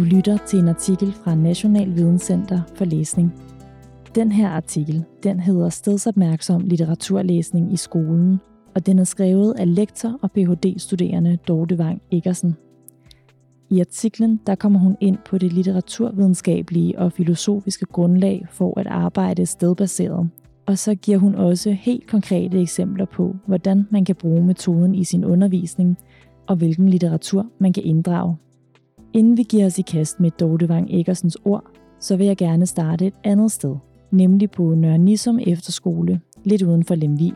Du lytter til en artikel fra National Videnscenter for Læsning. Den her artikel, den hedder Stedsopmærksom litteraturlæsning i skolen, og den er skrevet af lektor og Ph.D.-studerende Dorte Wang Eggersen. I artiklen der kommer hun ind på det litteraturvidenskabelige og filosofiske grundlag for at arbejde stedbaseret, og så giver hun også helt konkrete eksempler på, hvordan man kan bruge metoden i sin undervisning, og hvilken litteratur man kan inddrage. Inden vi giver os i kast med Dorte Eggersens ord, så vil jeg gerne starte et andet sted, nemlig på Nørre Nissum Efterskole, lidt uden for Lemvig.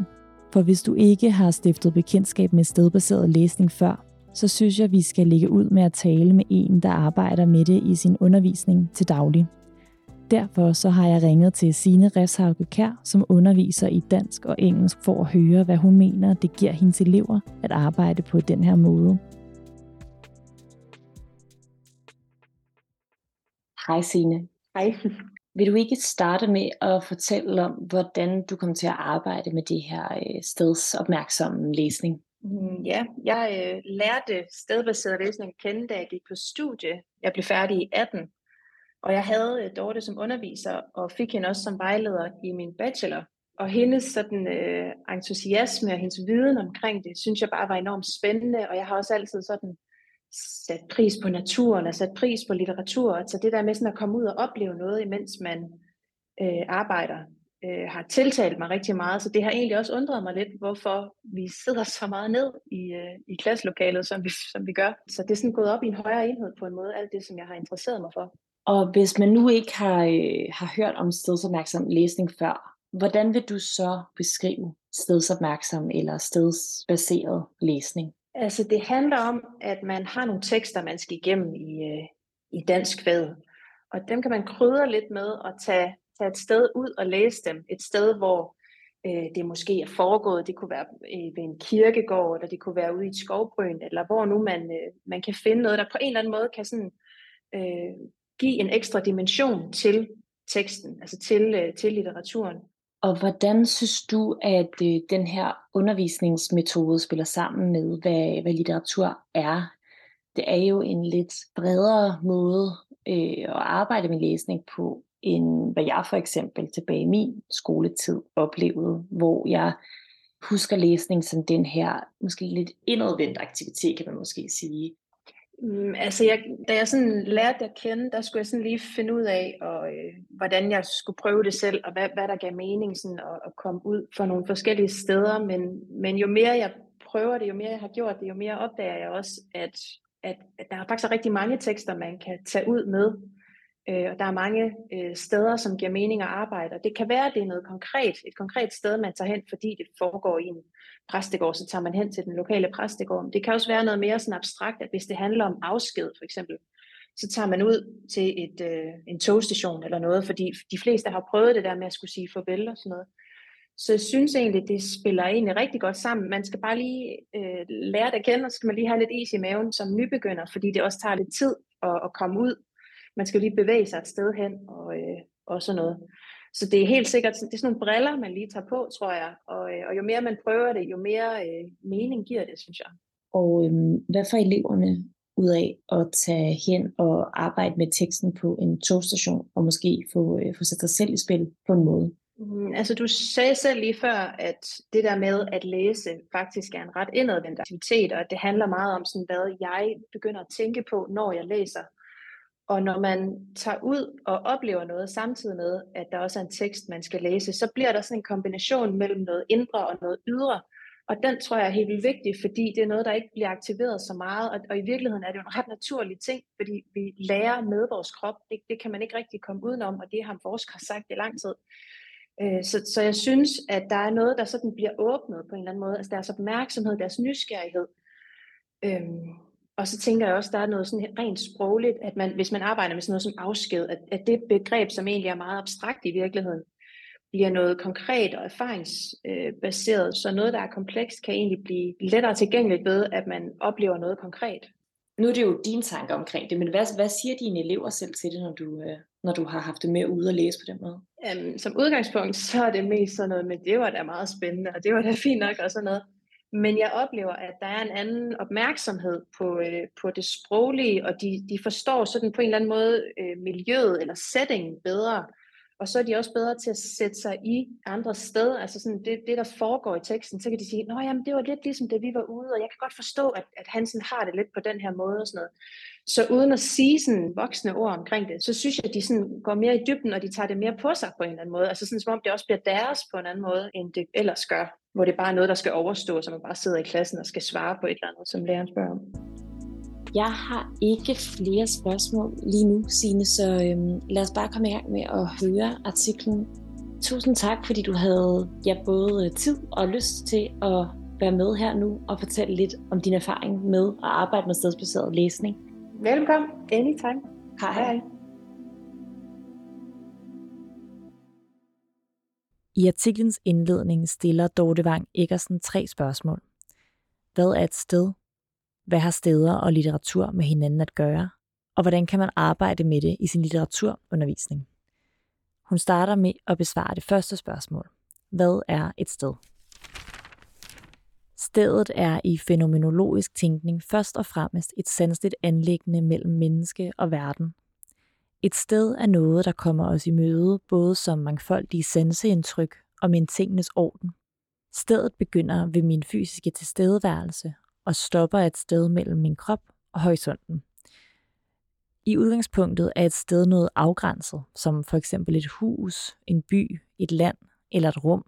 For hvis du ikke har stiftet bekendtskab med stedbaseret læsning før, så synes jeg, vi skal lægge ud med at tale med en, der arbejder med det i sin undervisning til daglig. Derfor så har jeg ringet til Sine Refshauke Kær, som underviser i dansk og engelsk for at høre, hvad hun mener, det giver hendes elever at arbejde på den her måde. Hej Signe. Hej. Vil du ikke starte med at fortælle om, hvordan du kom til at arbejde med det her øh, læsning? Mm, ja, jeg øh, lærte stedbaseret læsning at kende, da jeg gik på studie. Jeg blev færdig i 18, og jeg havde øh, Dorte som underviser, og fik hende også som vejleder i min bachelor. Og hendes sådan, øh, entusiasme og hendes viden omkring det, synes jeg bare var enormt spændende, og jeg har også altid sådan sat pris på naturen og sat pris på litteratur. Så det der med sådan at komme ud og opleve noget, imens man øh, arbejder, øh, har tiltalt mig rigtig meget. Så det har egentlig også undret mig lidt, hvorfor vi sidder så meget ned i, øh, i klasselokalet, som vi, som vi gør. Så det er sådan gået op i en højere enhed på en måde, alt det, som jeg har interesseret mig for. Og hvis man nu ikke har, øh, har hørt om stedsopmærksom læsning før, hvordan vil du så beskrive stedsopmærksom eller stedsbaseret læsning? Altså det handler om, at man har nogle tekster, man skal igennem i, øh, i dansk fag. Og dem kan man krydre lidt med at tage, tage et sted ud og læse dem. Et sted, hvor øh, det måske er foregået. Det kunne være øh, ved en kirkegård, eller det kunne være ude i et skovbryn, eller hvor nu man, øh, man kan finde noget, der på en eller anden måde kan sådan, øh, give en ekstra dimension til teksten, altså til, øh, til litteraturen. Og hvordan synes du, at øh, den her undervisningsmetode spiller sammen med, hvad, hvad litteratur er? Det er jo en lidt bredere måde øh, at arbejde med læsning på, end hvad jeg for eksempel tilbage i min skoletid oplevede, hvor jeg husker læsning som den her måske lidt indadvendt aktivitet, kan man måske sige. Mm, altså, jeg, da jeg sådan lærte at kende, der skulle jeg sådan lige finde ud af, og, øh, hvordan jeg skulle prøve det selv, og hvad, hvad der gav mening sådan, at, at komme ud fra nogle forskellige steder. Men, men jo mere jeg prøver det, jo mere jeg har gjort det, jo mere opdager jeg også, at, at, at der er faktisk rigtig mange tekster, man kan tage ud med. Øh, og der er mange øh, steder, som giver mening at arbejde. Og det kan være, at det er noget konkret, et konkret sted, man tager hen, fordi det foregår i en præstegård, så tager man hen til den lokale præstegård. Det kan også være noget mere sådan abstrakt, at hvis det handler om afsked for eksempel, så tager man ud til et, øh, en togstation eller noget, fordi de fleste har prøvet det der med at skulle sige farvel og sådan noget. Så jeg synes egentlig, det spiller egentlig rigtig godt sammen. Man skal bare lige øh, lære det at kende, og så skal man lige have lidt is i maven som nybegynder, fordi det også tager lidt tid at, at komme ud. Man skal lige bevæge sig et sted hen og, øh, og sådan noget. Så det er helt sikkert, det er sådan nogle briller, man lige tager på, tror jeg. Og, øh, og jo mere man prøver det, jo mere øh, mening giver det, synes jeg. Og øhm, hvad får eleverne ud af at tage hen og arbejde med teksten på en togstation, og måske få, øh, få sat sig selv i spil på en måde? Mm, altså du sagde selv lige før, at det der med at læse faktisk er en ret indadvendt aktivitet, og at det handler meget om, sådan, hvad jeg begynder at tænke på, når jeg læser. Og når man tager ud og oplever noget samtidig med, at der også er en tekst, man skal læse, så bliver der sådan en kombination mellem noget indre og noget ydre. Og den tror jeg er helt vildt vigtig, fordi det er noget, der ikke bliver aktiveret så meget. Og, og i virkeligheden er det jo en ret naturlig ting, fordi vi lærer med vores krop. Det, det kan man ikke rigtig komme udenom, og det har forskere sagt i lang tid. Øh, så, så jeg synes, at der er noget, der sådan bliver åbnet på en eller anden måde. Altså deres opmærksomhed, deres nysgerrighed. Øhm, og så tænker jeg også, der er noget sådan rent sprogligt, at man, hvis man arbejder med sådan noget som afsked, at, at det begreb, som egentlig er meget abstrakt i virkeligheden, bliver noget konkret og erfaringsbaseret, så noget, der er komplekst, kan egentlig blive lettere tilgængeligt ved, at man oplever noget konkret. Nu er det jo dine tanker omkring det, men hvad, hvad siger dine elever selv til det, når du, øh, når du har haft det med ude at læse på den måde? Um, som udgangspunkt, så er det mest sådan noget med, det var da meget spændende, og det var da fint nok og sådan noget men jeg oplever, at der er en anden opmærksomhed på, øh, på det sproglige, og de, de forstår sådan på en eller anden måde øh, miljøet eller settingen bedre. Og så er de også bedre til at sætte sig i andre steder, altså sådan det, det, der foregår i teksten, så kan de sige, nå jamen, det var lidt ligesom det, vi var ude, og jeg kan godt forstå, at, at Hansen har det lidt på den her måde og sådan noget. Så uden at sige sådan voksne ord omkring det, så synes jeg, at de sådan går mere i dybden, og de tager det mere på sig på en eller anden måde. Altså sådan, som om det også bliver deres på en anden måde, end det ellers gør, hvor det bare er noget, der skal overstå, så man bare sidder i klassen og skal svare på et eller andet, som læreren spørger om. Jeg har ikke flere spørgsmål lige nu, Signe, så øhm, lad os bare komme i gang med at høre artiklen. Tusind tak, fordi du havde ja, både tid og lyst til at være med her nu og fortælle lidt om din erfaring med at arbejde med stedsbaseret læsning. Velkommen. Anytime. Hej. hej. I artiklens indledning stiller Dorte Wang Eggersen tre spørgsmål. Hvad er et sted? Hvad har steder og litteratur med hinanden at gøre? Og hvordan kan man arbejde med det i sin litteraturundervisning? Hun starter med at besvare det første spørgsmål. Hvad er et sted? Stedet er i fænomenologisk tænkning først og fremmest et sanseligt anlæggende mellem menneske og verden. Et sted er noget, der kommer os i møde, både som mangfoldige sanseindtryk og med en tingenes orden. Stedet begynder ved min fysiske tilstedeværelse og stopper et sted mellem min krop og horisonten. I udgangspunktet er et sted noget afgrænset, som for eksempel et hus, en by, et land eller et rum.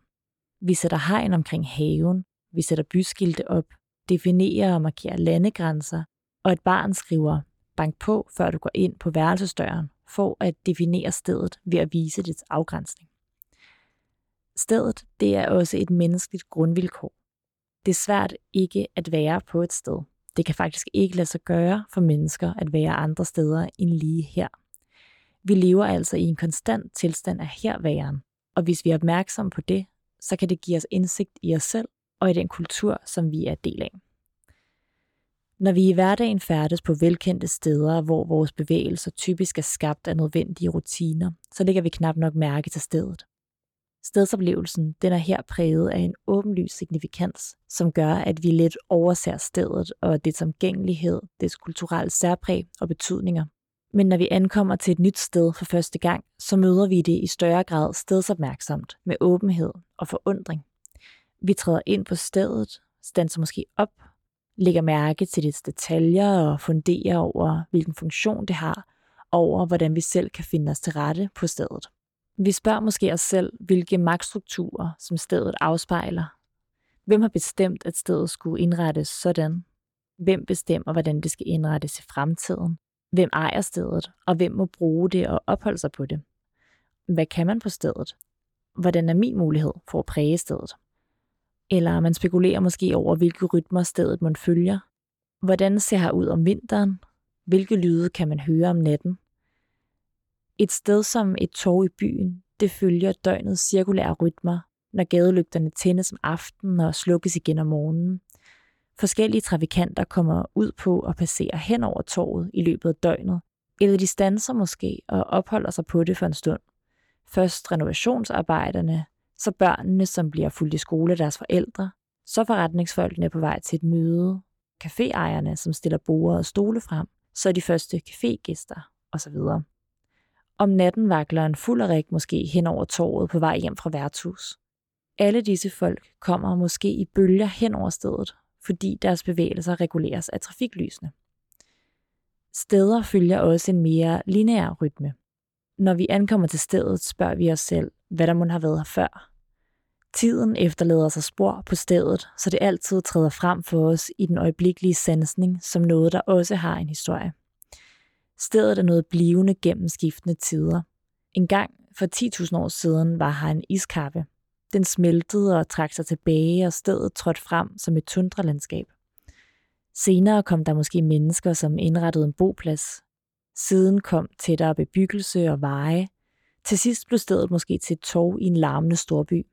Vi sætter hegn omkring haven, vi sætter byskilte op, definerer og markerer landegrænser, og et barn skriver bank på, før du går ind på værelsesdøren, for at definere stedet ved at vise dets afgrænsning. Stedet det er også et menneskeligt grundvilkår. Det er svært ikke at være på et sted. Det kan faktisk ikke lade sig gøre for mennesker at være andre steder end lige her. Vi lever altså i en konstant tilstand af herværen, og hvis vi er opmærksomme på det, så kan det give os indsigt i os selv og i den kultur, som vi er del af. Når vi i hverdagen færdes på velkendte steder, hvor vores bevægelser typisk er skabt af nødvendige rutiner, så lægger vi knap nok mærke til stedet. Stedsoplevelsen den er her præget af en åbenlys signifikans, som gør, at vi lidt overser stedet og dets omgængelighed, dets kulturelle særpræg og betydninger. Men når vi ankommer til et nyt sted for første gang, så møder vi det i større grad stedsopmærksomt, med åbenhed og forundring. Vi træder ind på stedet, standser måske op, lægger mærke til dets detaljer og funderer over, hvilken funktion det har, og over, hvordan vi selv kan finde os til rette på stedet. Vi spørger måske os selv, hvilke magtstrukturer, som stedet afspejler. Hvem har bestemt, at stedet skulle indrettes sådan? Hvem bestemmer, hvordan det skal indrettes i fremtiden? Hvem ejer stedet, og hvem må bruge det og opholde sig på det? Hvad kan man på stedet? Hvordan er min mulighed for at præge stedet? Eller man spekulerer måske over, hvilke rytmer stedet man følger. Hvordan ser her ud om vinteren? Hvilke lyde kan man høre om natten? Et sted som et torv i byen, det følger døgnets cirkulære rytmer, når gadelygterne tændes om aftenen og slukkes igen om morgenen. Forskellige trafikanter kommer ud på og passerer hen over torvet i løbet af døgnet, eller de standser måske og opholder sig på det for en stund. Først renovationsarbejderne, så børnene, som bliver fuldt i skole af deres forældre, så forretningsfolkene på vej til et møde, caféejerne, som stiller borde og stole frem, så de første cafégæster osv. Om natten vakler en fulderik måske hen over torvet på vej hjem fra værtshus. Alle disse folk kommer måske i bølger hen over stedet, fordi deres bevægelser reguleres af trafiklysene. Steder følger også en mere lineær rytme. Når vi ankommer til stedet, spørger vi os selv, hvad der må have været her før. Tiden efterlader sig spor på stedet, så det altid træder frem for os i den øjeblikkelige sansning som noget, der også har en historie. Stedet er noget blivende gennem skiftende tider. En gang for 10.000 år siden var her en iskappe. Den smeltede og trak sig tilbage, og stedet trådte frem som et tundralandskab. Senere kom der måske mennesker, som indrettede en boplads. Siden kom tættere bebyggelse og veje. Til sidst blev stedet måske til et tog i en larmende storby.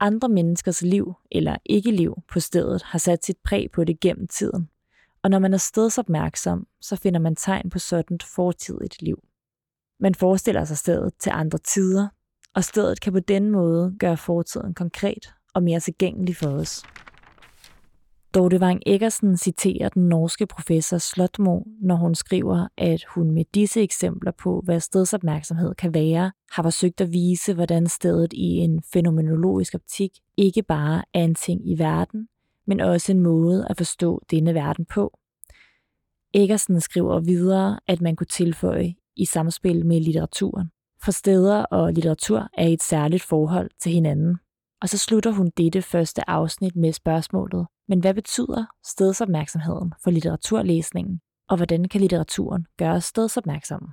Andre menneskers liv eller ikke-liv på stedet har sat sit præg på det gennem tiden – og når man er stedsopmærksom, så finder man tegn på sådan et fortidigt liv. Man forestiller sig stedet til andre tider, og stedet kan på den måde gøre fortiden konkret og mere tilgængelig for os. Dorte Vang Eggersen citerer den norske professor Slotmo, når hun skriver, at hun med disse eksempler på, hvad stedsopmærksomhed kan være, har forsøgt at vise, hvordan stedet i en fænomenologisk optik ikke bare er en ting i verden, men også en måde at forstå denne verden på. Eggersen skriver videre, at man kunne tilføje i samspil med litteraturen. For steder og litteratur er et særligt forhold til hinanden. Og så slutter hun dette første afsnit med spørgsmålet, men hvad betyder stedsopmærksomheden for litteraturlæsningen, og hvordan kan litteraturen gøre stedsopmærksomme?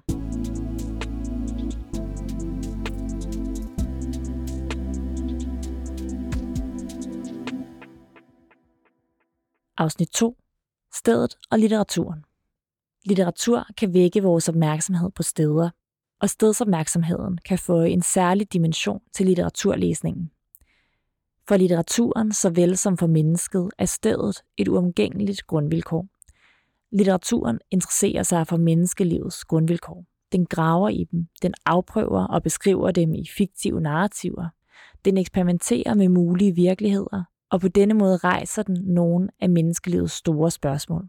Afsnit 2. Stedet og litteraturen. Litteratur kan vække vores opmærksomhed på steder, og stedsopmærksomheden kan få en særlig dimension til litteraturlæsningen. For litteraturen, såvel som for mennesket, er stedet et uomgængeligt grundvilkår. Litteraturen interesserer sig for menneskelivets grundvilkår. Den graver i dem, den afprøver og beskriver dem i fiktive narrativer. Den eksperimenterer med mulige virkeligheder, og på denne måde rejser den nogle af menneskelivets store spørgsmål.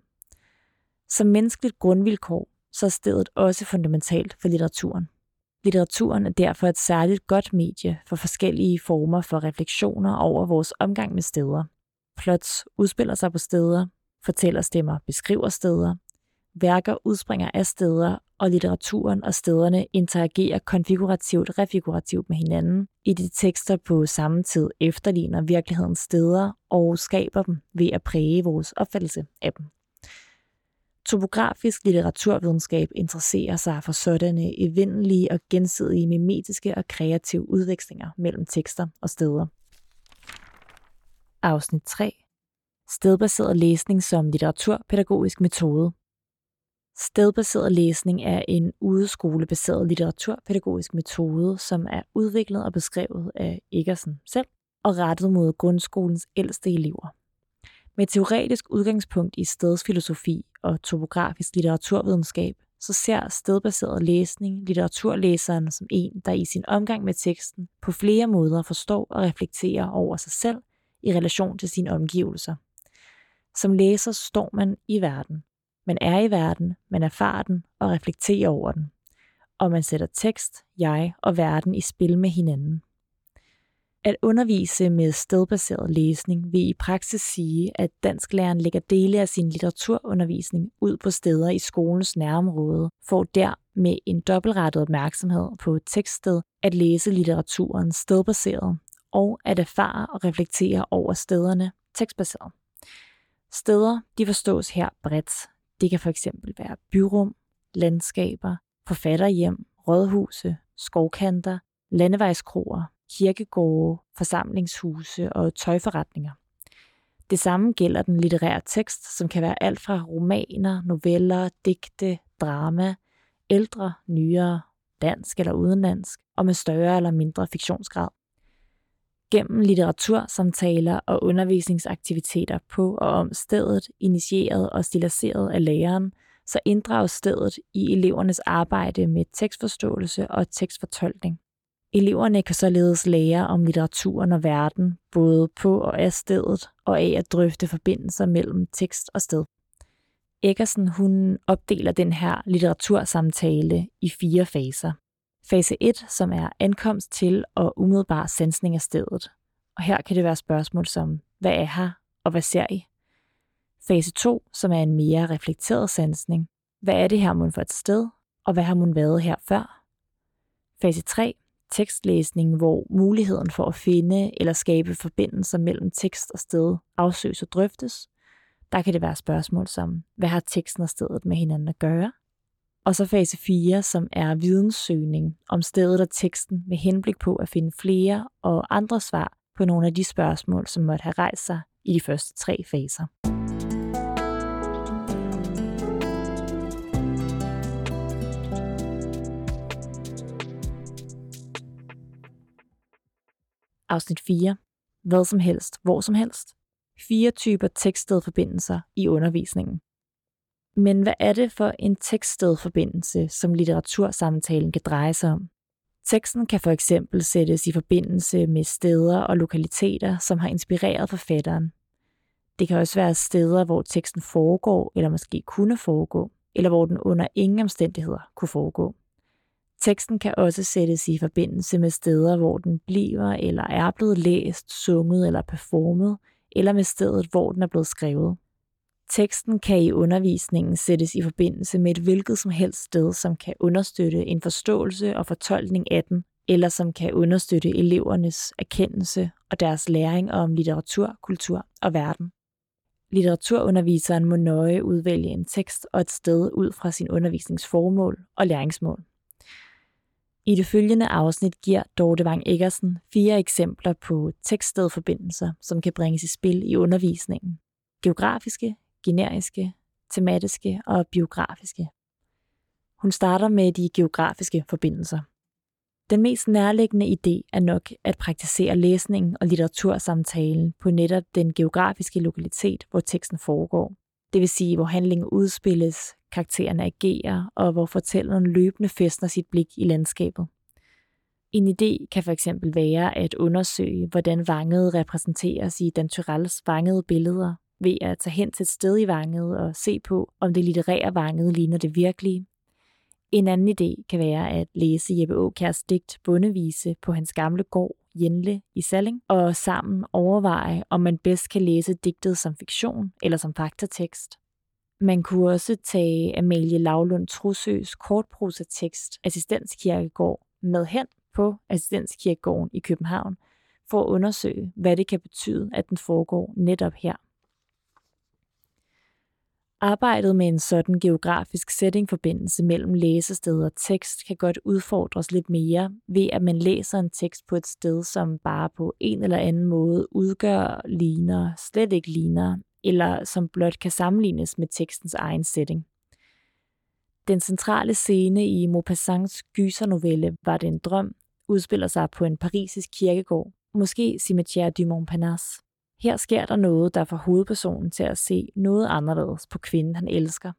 Som menneskeligt grundvilkår, så er stedet også fundamentalt for litteraturen. Litteraturen er derfor et særligt godt medie for forskellige former for refleksioner over vores omgang med steder. Plots udspiller sig på steder, fortællerstemmer beskriver steder, værker udspringer af steder, og litteraturen og stederne interagerer konfigurativt refigurativt med hinanden, i de tekster på samme tid efterligner virkelighedens steder og skaber dem ved at præge vores opfattelse af dem. Topografisk litteraturvidenskab interesserer sig for sådanne evindelige og gensidige mimetiske og kreative udvekslinger mellem tekster og steder. Afsnit 3. Stedbaseret læsning som litteraturpædagogisk metode. Stedbaseret læsning er en udeskolebaseret litteraturpædagogisk metode, som er udviklet og beskrevet af Eggersen selv og rettet mod grundskolens ældste elever. Med teoretisk udgangspunkt i stedsfilosofi og topografisk litteraturvidenskab, så ser stedbaseret læsning litteraturlæseren som en, der i sin omgang med teksten på flere måder forstår og reflekterer over sig selv i relation til sine omgivelser. Som læser står man i verden. Man er i verden, man erfarer den og reflekterer over den. Og man sætter tekst, jeg og verden i spil med hinanden. At undervise med stedbaseret læsning vil i praksis sige, at dansklæreren lægger dele af sin litteraturundervisning ud på steder i skolens nærområde, for der med en dobbeltrettet opmærksomhed på tekststed at læse litteraturen stedbaseret og at erfare og reflektere over stederne tekstbaseret. Steder de forstås her bredt. Det kan for eksempel være byrum, landskaber, forfatterhjem, rådhuse, skovkanter, landevejskroer, kirkegårde, forsamlingshuse og tøjforretninger. Det samme gælder den litterære tekst, som kan være alt fra romaner, noveller, digte, drama, ældre, nyere, dansk eller udenlandsk, og med større eller mindre fiktionsgrad. Gennem litteratursamtaler og undervisningsaktiviteter på og om stedet, initieret og stiliseret af læreren, så inddrages stedet i elevernes arbejde med tekstforståelse og tekstfortolkning. Eleverne kan således lære om litteraturen og verden, både på og af stedet, og af at drøfte forbindelser mellem tekst og sted. Eggersen hun opdeler den her litteratursamtale i fire faser. Fase 1, som er ankomst til og umiddelbar sansning af stedet. Og her kan det være spørgsmål som, hvad er her, og hvad ser I? Fase 2, som er en mere reflekteret sansning. Hvad er det her mon for et sted, og hvad har mon været her før? Fase 3, tekstlæsning, hvor muligheden for at finde eller skabe forbindelser mellem tekst og sted afsøges og drøftes. Der kan det være spørgsmål som, hvad har teksten og stedet med hinanden at gøre? Og så fase 4, som er videnssøgning om stedet og teksten med henblik på at finde flere og andre svar på nogle af de spørgsmål, som måtte have rejst sig i de første tre faser. Afsnit 4. Hvad som helst, hvor som helst. Fire typer tekststedforbindelser i undervisningen. Men hvad er det for en tekststedforbindelse, som litteratursamtalen kan dreje sig om? Teksten kan for eksempel sættes i forbindelse med steder og lokaliteter, som har inspireret forfatteren. Det kan også være steder, hvor teksten foregår, eller måske kunne foregå, eller hvor den under ingen omstændigheder kunne foregå. Teksten kan også sættes i forbindelse med steder, hvor den bliver eller er blevet læst, sunget eller performet, eller med stedet, hvor den er blevet skrevet. Teksten kan i undervisningen sættes i forbindelse med et hvilket som helst sted, som kan understøtte en forståelse og fortolkning af den, eller som kan understøtte elevernes erkendelse og deres læring om litteratur, kultur og verden. Litteraturunderviseren må nøje udvælge en tekst og et sted ud fra sin undervisningsformål og læringsmål. I det følgende afsnit giver Dorte Wang Eggersen fire eksempler på tekststedforbindelser, som kan bringes i spil i undervisningen. Geografiske, generiske, tematiske og biografiske. Hun starter med de geografiske forbindelser. Den mest nærliggende idé er nok at praktisere læsningen og litteratursamtalen på netop den geografiske lokalitet, hvor teksten foregår. Det vil sige, hvor handlingen udspilles, karaktererne agerer, og hvor fortælleren løbende fæstner sit blik i landskabet. En idé kan for eksempel være at undersøge, hvordan vanget repræsenteres i Dan Tyrells vangede billeder, ved at tage hen til et sted i vanget og se på, om det litterære vanget ligner det virkelige. En anden idé kan være at læse Jeppe Åkærs digt Bundevise på hans gamle gård Jenle i Salling, og sammen overveje, om man bedst kan læse digtet som fiktion eller som faktatekst. Man kunne også tage Amalie Lavlund Trusøs kortprosatekst Assistenskirkegård med hen på Assistenskirkegården i København, for at undersøge, hvad det kan betyde, at den foregår netop her. Arbejdet med en sådan geografisk settingforbindelse mellem læsested og tekst kan godt udfordres lidt mere ved, at man læser en tekst på et sted, som bare på en eller anden måde udgør, ligner, slet ikke ligner, eller som blot kan sammenlignes med tekstens egen setting. Den centrale scene i Maupassants gysernovelle Var det en drøm, udspiller sig på en parisisk kirkegård, måske Cimetière du Montparnasse. Her sker der noget, der får hovedpersonen til at se noget anderledes på kvinden, han elsker.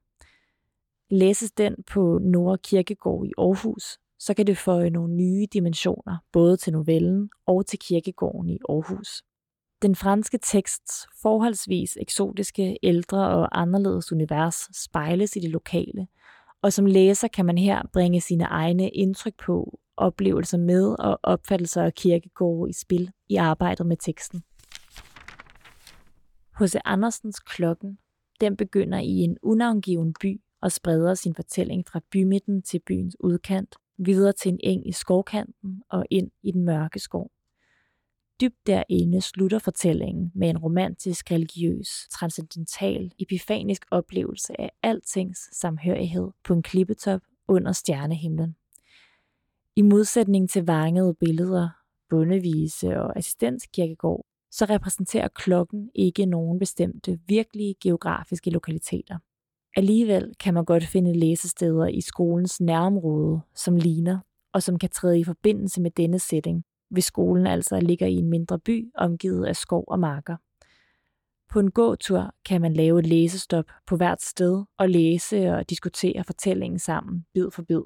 Læses den på Nord Kirkegård i Aarhus, så kan det få nogle nye dimensioner, både til novellen og til kirkegården i Aarhus. Den franske teksts forholdsvis eksotiske, ældre og anderledes univers spejles i det lokale, og som læser kan man her bringe sine egne indtryk på, oplevelser med og opfattelser af kirkegårde i spil i arbejdet med teksten. H.C. Andersens Klokken, den begynder i en unavngiven by og spreder sin fortælling fra bymidten til byens udkant, videre til en eng i skovkanten og ind i den mørke skov. Dybt derinde slutter fortællingen med en romantisk, religiøs, transcendental, epifanisk oplevelse af altings samhørighed på en klippetop under stjernehimlen. I modsætning til vangede billeder, bundevise og assistenskirkegård, så repræsenterer klokken ikke nogen bestemte virkelige geografiske lokaliteter. Alligevel kan man godt finde læsesteder i skolens nærområde, som ligner, og som kan træde i forbindelse med denne setting, hvis skolen altså ligger i en mindre by omgivet af skov og marker. På en gåtur kan man lave et læsestop på hvert sted og læse og diskutere fortællingen sammen, bid for bid.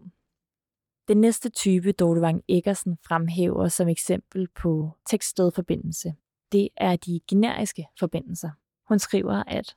Den næste type, Dorte Wang Eggersen fremhæver som eksempel på tekststedforbindelse, det er de generiske forbindelser. Hun skriver, at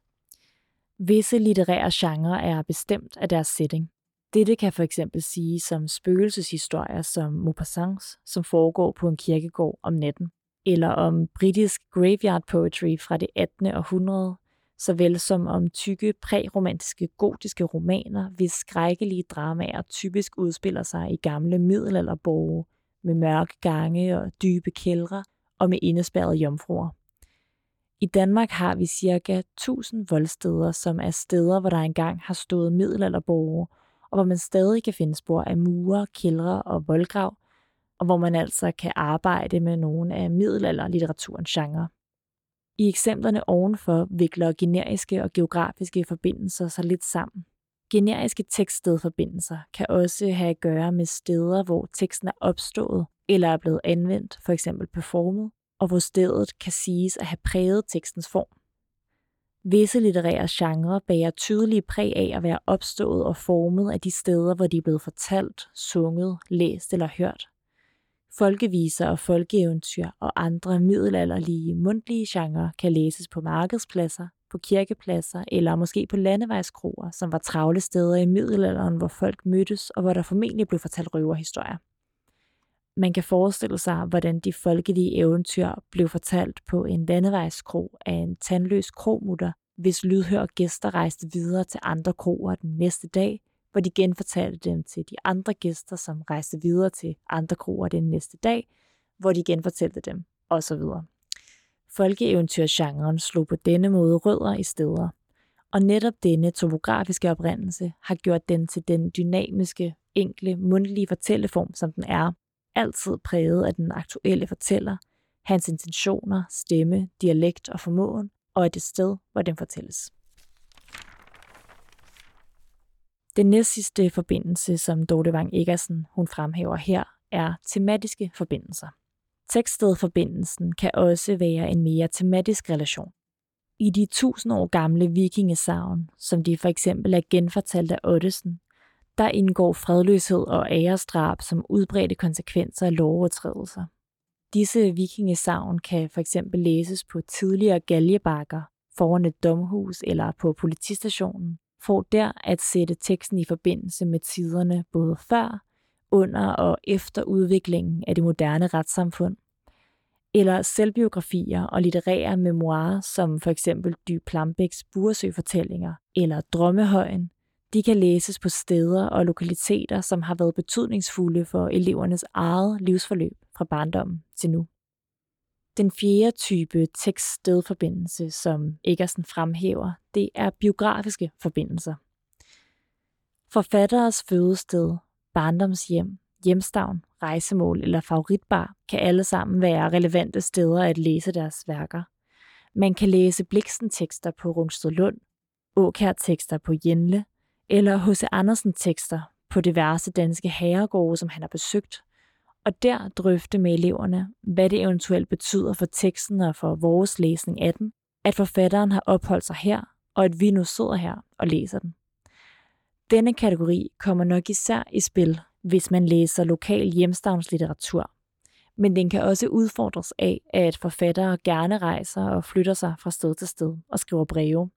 visse litterære genrer er bestemt af deres setting. Dette kan for eksempel sige som spøgelseshistorier som Maupassants, som foregår på en kirkegård om natten, eller om britisk graveyard poetry fra det 18. århundrede, såvel som om tykke præromantiske gotiske romaner, hvis skrækkelige dramaer typisk udspiller sig i gamle middelalderborge med mørke gange og dybe kældre, og med indespærrede jomfruer. I Danmark har vi ca. 1000 voldsteder, som er steder, hvor der engang har stået middelalderborge, og hvor man stadig kan finde spor af mure, kældre og voldgrav, og hvor man altså kan arbejde med nogle af middelalderlitteraturens genre. I eksemplerne ovenfor vikler generiske og geografiske forbindelser sig lidt sammen. Generiske tekststedforbindelser kan også have at gøre med steder, hvor teksten er opstået eller er blevet anvendt, for eksempel performet, og hvor stedet kan siges at have præget tekstens form. Visse litterære genrer bærer tydelige præg af at være opstået og formet af de steder, hvor de er blevet fortalt, sunget, læst eller hørt. Folkeviser og folkeeventyr og andre middelalderlige mundtlige genrer kan læses på markedspladser, på kirkepladser eller måske på landevejskroer, som var travle steder i middelalderen, hvor folk mødtes og hvor der formentlig blev fortalt røverhistorier. Man kan forestille sig, hvordan de folkelige eventyr blev fortalt på en landevejskro af en tandløs kromutter, hvis lydhør gæster rejste videre til andre kroer den næste dag, hvor de genfortalte dem til de andre gæster, som rejste videre til andre kroer den næste dag, hvor de genfortalte dem, osv. Folkeeventyrgenren slog på denne måde rødder i steder, og netop denne topografiske oprindelse har gjort den til den dynamiske, enkle, mundtlige fortælleform, som den er, altid præget af den aktuelle fortæller, hans intentioner, stemme, dialekt og formåen, og af det sted, hvor den fortælles. Den næstsidste forbindelse, som Dorte Wang Egersen hun fremhæver her, er tematiske forbindelser. Tekststedforbindelsen kan også være en mere tematisk relation. I de tusind år gamle vikingesavn, som de for eksempel er genfortalt af Ottesen, der indgår fredløshed og æresdrab som udbredte konsekvenser af lovovertrædelser. Disse vikingesavn kan for eksempel læses på tidligere galjebakker foran et domhus eller på politistationen, for der at sætte teksten i forbindelse med tiderne både før, under og efter udviklingen af det moderne retssamfund. Eller selvbiografier og litterære memoirer, som for eksempel Dy Plambæks Buresø-fortællinger eller Drømmehøjen, de kan læses på steder og lokaliteter, som har været betydningsfulde for elevernes eget livsforløb fra barndommen til nu. Den fjerde type tekst-stedforbindelse, som Eggersen fremhæver, det er biografiske forbindelser. Forfatteres fødested, barndomshjem, hjemstavn, rejsemål eller favoritbar kan alle sammen være relevante steder at læse deres værker. Man kan læse Bliksen-tekster på Rungstedlund, Åkær-tekster på Jenle, eller H.C. Andersen-tekster på diverse danske herregårde, som han har besøgt, og der drøfte med eleverne, hvad det eventuelt betyder for teksten og for vores læsning af den, at forfatteren har opholdt sig her, og at vi nu sidder her og læser den. Denne kategori kommer nok især i spil, hvis man læser lokal hjemstavnslitteratur, men den kan også udfordres af, at forfattere gerne rejser og flytter sig fra sted til sted og skriver breve.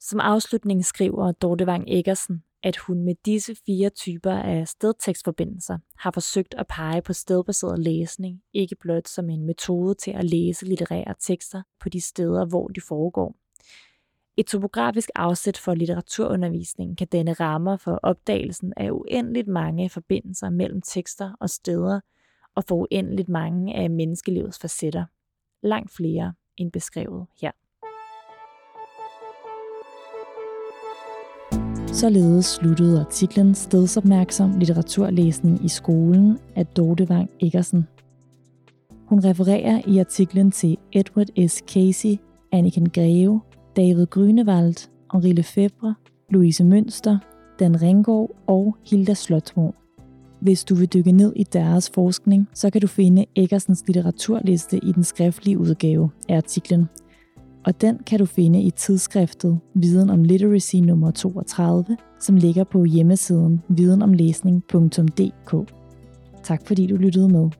Som afslutning skriver Dorte Wang Eggersen, at hun med disse fire typer af stedtekstforbindelser har forsøgt at pege på stedbaseret læsning, ikke blot som en metode til at læse litterære tekster på de steder, hvor de foregår. Et topografisk afsæt for litteraturundervisningen kan danne rammer for opdagelsen af uendeligt mange forbindelser mellem tekster og steder, og for uendeligt mange af menneskelivets facetter. Langt flere end beskrevet her. Således sluttede artiklen Stedsopmærksom litteraturlæsning i skolen af Dorte Wang Eggersen. Hun refererer i artiklen til Edward S. Casey, Anniken Greve, David Grünewald, Henri Lefebvre, Louise Mønster, Dan Ringgaard og Hilda Slottmo. Hvis du vil dykke ned i deres forskning, så kan du finde Eggersens litteraturliste i den skriftlige udgave af artiklen – og den kan du finde i tidsskriftet Viden om Literacy nummer 32, som ligger på hjemmesiden videnomlæsning.dk. Tak fordi du lyttede med.